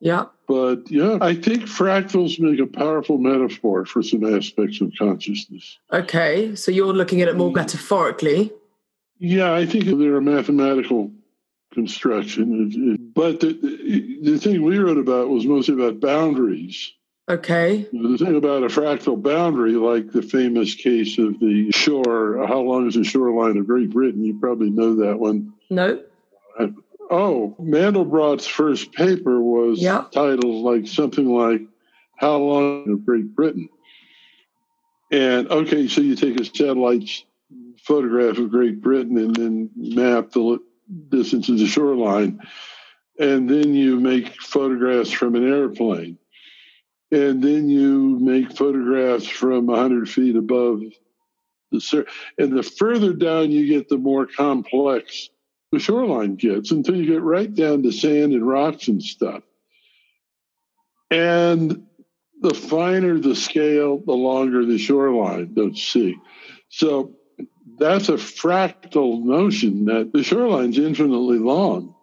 A: Yeah.
B: But yeah, I think fractals make a powerful metaphor for some aspects of consciousness.
A: Okay. So you're looking at it more metaphorically.
B: Yeah, I think they're a mathematical construction. But the, the thing we wrote about was mostly about boundaries.
A: Okay.
B: The thing about a fractal boundary, like the famous case of the shore, how long is the shoreline of Great Britain? You probably know that one.
A: No.
B: Uh, oh, Mandelbrot's first paper was
A: yep.
B: titled like something like How Long of Great Britain? And okay, so you take a satellite photograph of Great Britain and then map the distance to the shoreline. And then you make photographs from an airplane. And then you make photographs from 100 feet above the surface. And the further down you get, the more complex the shoreline gets until you get right down to sand and rocks and stuff. And the finer the scale, the longer the shoreline, don't see. So that's a fractal notion that the shoreline's infinitely long.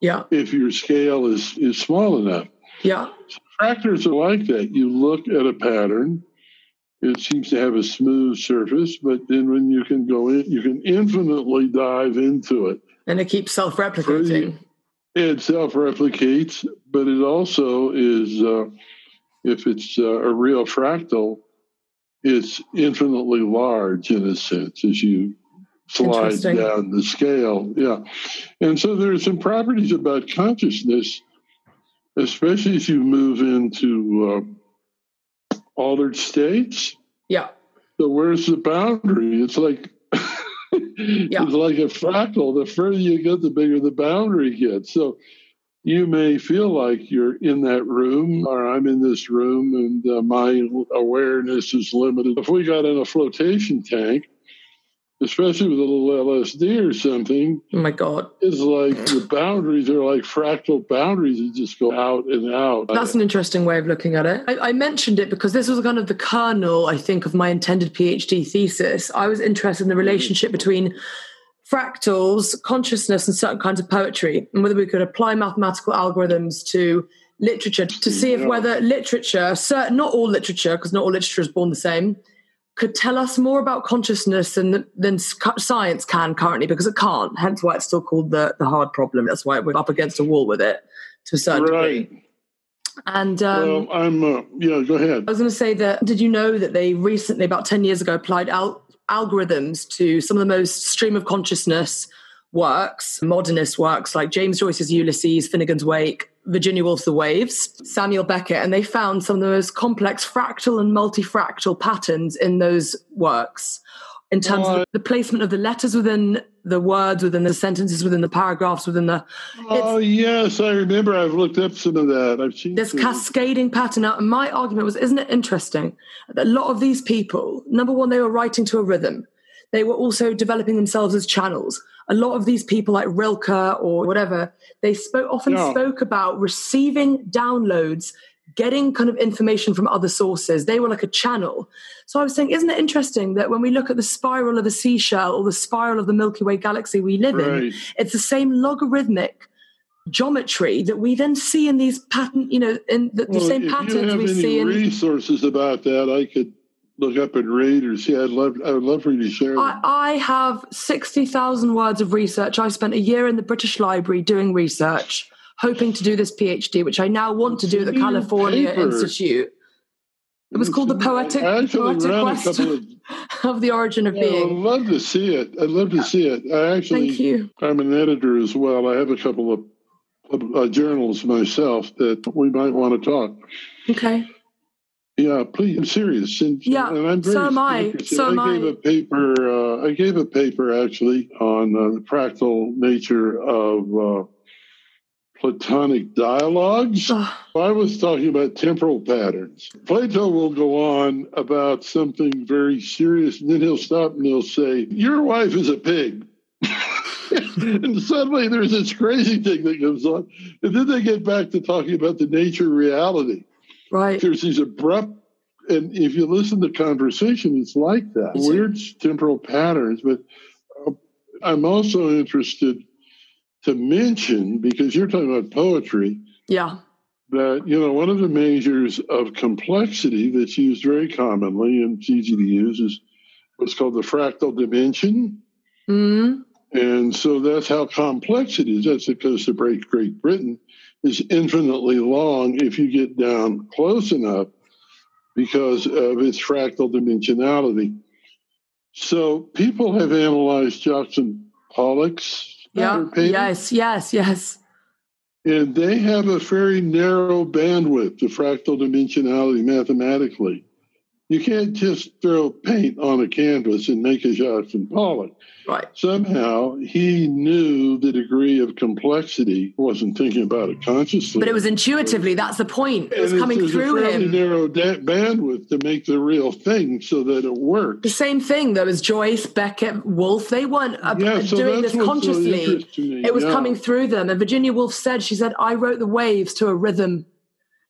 A: Yeah.
B: If your scale is is small enough.
A: Yeah.
B: Fractals are like that. You look at a pattern, it seems to have a smooth surface, but then when you can go in, you can infinitely dive into it.
A: And it keeps self replicating.
B: It self replicates, but it also is, uh, if it's uh, a real fractal, it's infinitely large in a sense as you slide down the scale. Yeah. And so there are some properties about consciousness, especially as you move into uh, altered states.
A: Yeah.
B: So where's the boundary? It's like yeah. it's like a fractal. The further you get, the bigger the boundary gets. So you may feel like you're in that room or I'm in this room and uh, my awareness is limited. If we got in a flotation tank, especially with a little LSD or something.
A: Oh my God.
B: It's like the boundaries are like fractal boundaries that just go out and out.
A: That's an interesting way of looking at it. I, I, mentioned it because this was kind of the kernel, I think, of my intended PhD thesis. I was interested in the relationship between fractals, consciousness, and certain kinds of poetry, and whether we could apply mathematical algorithms to literature to see if yeah. whether literature, certain, not all literature, because not all literature is born the same, could tell us more about consciousness than than science can currently because it can't. Hence why it's still called the the hard problem. That's why we're up against a wall with it to a certain right. degree. And um,
B: well, I'm uh, yeah. Go ahead.
A: I was going to say that. Did you know that they recently, about ten years ago, applied al- algorithms to some of the most stream of consciousness works, modernist works like James Joyce's Ulysses, Finnegans Wake, Virginia Woolf's The Waves, Samuel Beckett, and they found some of the most complex fractal and multifractal patterns in those works in terms of the placement of the letters within the words, within the sentences, within the paragraphs, within the.
B: Oh yes, I remember. I've looked up some of that. I've seen
A: this cascading pattern. Now, my argument was, isn't it interesting that a lot of these people, number one, they were writing to a rhythm. They were also developing themselves as channels a lot of these people like Rilke or whatever, they spoke often no. spoke about receiving downloads, getting kind of information from other sources. They were like a channel. So I was saying, isn't it interesting that when we look at the spiral of a seashell or the spiral of the Milky Way galaxy we live right. in, it's the same logarithmic geometry that we then see in these pattern, you know, in the, well, the same patterns we see in
B: resources about that. I could look up and read or see. I'd love, I would love for you to share.
A: I, I, have sixty thousand words of research. I spent a year in the British Library doing research, hoping to do this PhD, which I now want to do at the California paper. Institute. It was called the poetic, poetic quest of, of, the origin of being.
B: I'd love to see it. I'd love to see it. I actually,
A: Thank you.
B: I'm an editor as well. I have a couple of uh, journals myself that we might want to talk.
A: Okay.
B: Yeah, please. I'm serious. And,
A: yeah, and I'm very so am I. So
B: I gave
A: I.
B: a paper. Uh, I gave a paper actually on uh, the fractal nature of uh, Platonic dialogues. I was talking about temporal patterns. Plato will go on about something very serious, and then he'll stop and he'll say, "Your wife is a pig." and suddenly there's this crazy thing that goes on, and then they get back to talking about the nature of reality.
A: Right.
B: There's these abrupt, and if you listen to conversation, it's like that weird temporal patterns. But uh, I'm also interested to mention because you're talking about poetry.
A: Yeah.
B: That you know one of the measures of complexity that's used very commonly and it's easy to use is what's called the fractal dimension.
A: Mm-hmm.
B: And so that's how complex it is. That's because the Great Great Britain is infinitely long if you get down close enough because of its fractal dimensionality. So people have analyzed Jackson Pollock's
A: yeah. Yes, yes, yes.
B: And they have a very narrow bandwidth of fractal dimensionality mathematically. You can't just throw paint on a canvas and make a Jackson Pollock.
A: Right.
B: Somehow he knew the degree of complexity. wasn't thinking about it consciously,
A: but it was intuitively. That's the point. It was and coming through
B: a
A: him.
B: Narrow da- bandwidth to make the real thing so that it worked.
A: The same thing. There was Joyce, Beckett, Woolf. They weren't uh, yeah, so doing this consciously. it was yeah. coming through them. And Virginia Woolf said, "She said I wrote the waves to a rhythm."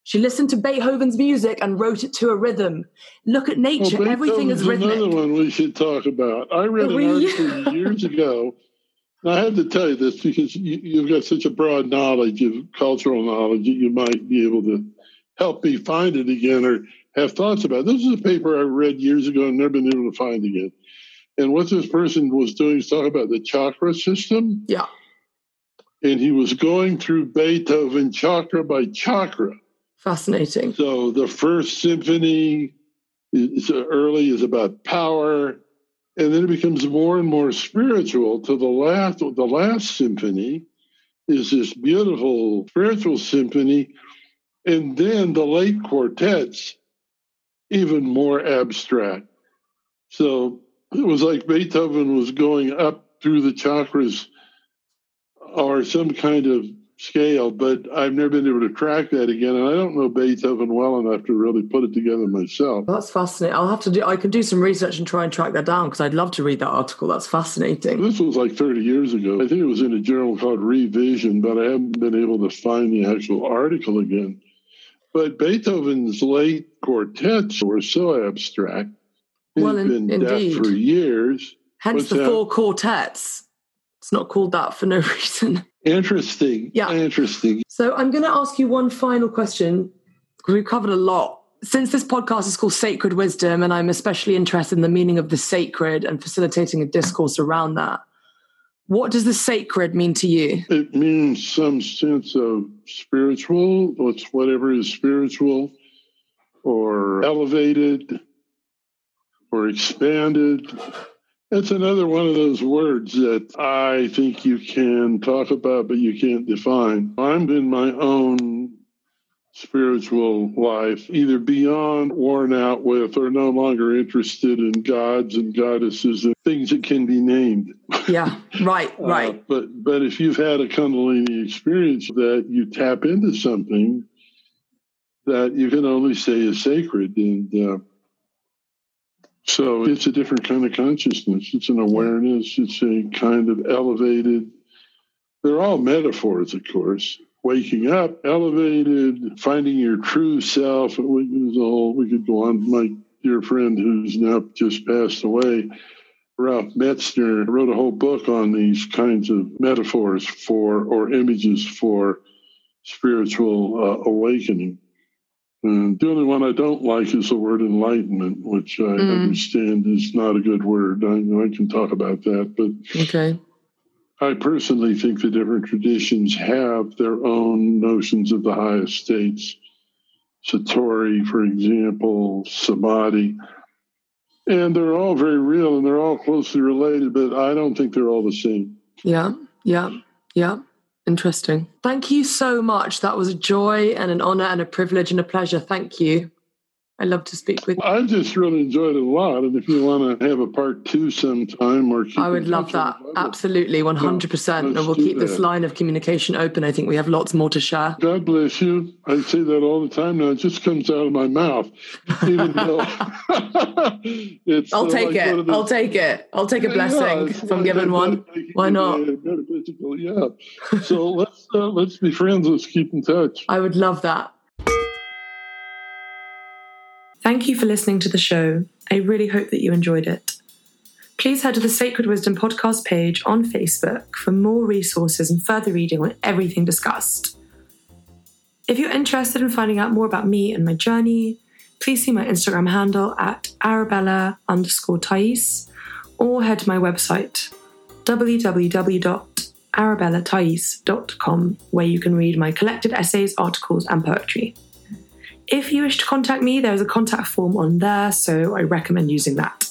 A: She listened to Beethoven's music and wrote it to a rhythm. Look at nature; well, everything is rhythmic.
B: Another one we should talk about. I read an article years ago I have to tell you this because you, have got such a broad knowledge of cultural knowledge that you might be able to help me find it again or have thoughts about. It. This is a paper I read years ago and never been able to find again. And what this person was doing is talking about the chakra system.
A: Yeah.
B: And he was going through Beethoven chakra by chakra.
A: Fascinating.
B: So the first symphony is early is about power, and then it becomes more and more spiritual. To the last, the last symphony is this beautiful spiritual symphony, and then the late quartets, even more abstract. So it was like Beethoven was going up through the chakras or some kind of scale, but I've never been able to track that again. And I don't know Beethoven well enough to really put it together myself.
A: That's fascinating. I'll have to do, I can do some research and try and track that down because I'd love to read that article. That's fascinating.
B: This was like 30 years ago. I think it was in a journal called Revision, but I haven't been able to find the actual article again. But Beethoven's late quartets were so abstract. He'd
A: well, in,
B: been
A: indeed.
B: deaf for years.
A: Hence What's the that? four quartets. It's not called that for no reason.
B: Interesting.
A: Yeah.
B: Interesting.
A: So I'm going to ask you one final question because we've covered a lot. Since this podcast is called Sacred Wisdom, and I'm especially interested in the meaning of the sacred and facilitating a discourse around that, what does the sacred mean to you?
B: It means some sense of spiritual, what's whatever is spiritual or elevated or expanded it's another one of those words that I think you can talk about, but you can't define. I'm in my own spiritual life, either beyond worn out with or no longer interested in gods and goddesses and things that can be named.
A: Yeah, right, uh, right.
B: Uh, but but if you've had a Kundalini experience that you tap into something that you can only say is sacred, and uh, so it's a different kind of consciousness. It's an awareness. It's a kind of elevated. They're all metaphors, of course. Waking up, elevated, finding your true self. We, all, we could go on. My dear friend, who's now just passed away, Ralph Metzner, wrote a whole book on these kinds of metaphors for or images for spiritual uh, awakening. And the only one I don't like is the word enlightenment, which I mm. understand is not a good word. I, I can talk about that, but
A: okay.
B: I personally think the different traditions have their own notions of the highest states. Satori, for example, samadhi. And they're all very real and they're all closely related, but I don't think they're all the same.
A: Yeah, yeah, yeah. Interesting. Thank you so much. That was a joy and an honor and a privilege and a pleasure. Thank you. I love to speak with you.
B: I just really enjoyed it a lot. And if you want to have a part two sometime or
A: I would love that. Absolutely, 100%. and we'll keep this line of communication open. I think we have lots more to share.
B: God bless you. I say that all the time now. It just comes out of my mouth. Even though
A: it's I'll take like it. I'll take it. I'll take a blessing yeah, if I'm given one. Why not?
B: Yeah. So let's uh, let's be friends. Let's keep in touch.
A: I would love that. Thank you for listening to the show. I really hope that you enjoyed it. Please head to the Sacred Wisdom podcast page on Facebook for more resources and further reading on everything discussed. If you're interested in finding out more about me and my journey, please see my Instagram handle at arabella underscore Thais or head to my website www.arabellathais.com where you can read my collected essays, articles, and poetry. If you wish to contact me, there is a contact form on there, so I recommend using that.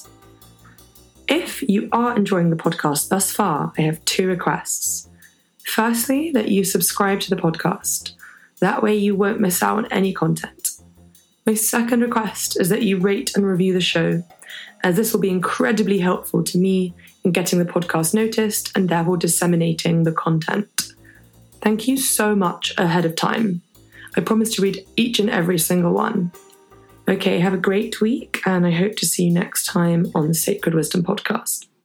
A: If you are enjoying the podcast thus far, I have two requests. Firstly, that you subscribe to the podcast. That way, you won't miss out on any content. My second request is that you rate and review the show, as this will be incredibly helpful to me in getting the podcast noticed and therefore disseminating the content. Thank you so much ahead of time. I promise to read each and every single one. Okay, have a great week, and I hope to see you next time on the Sacred Wisdom Podcast.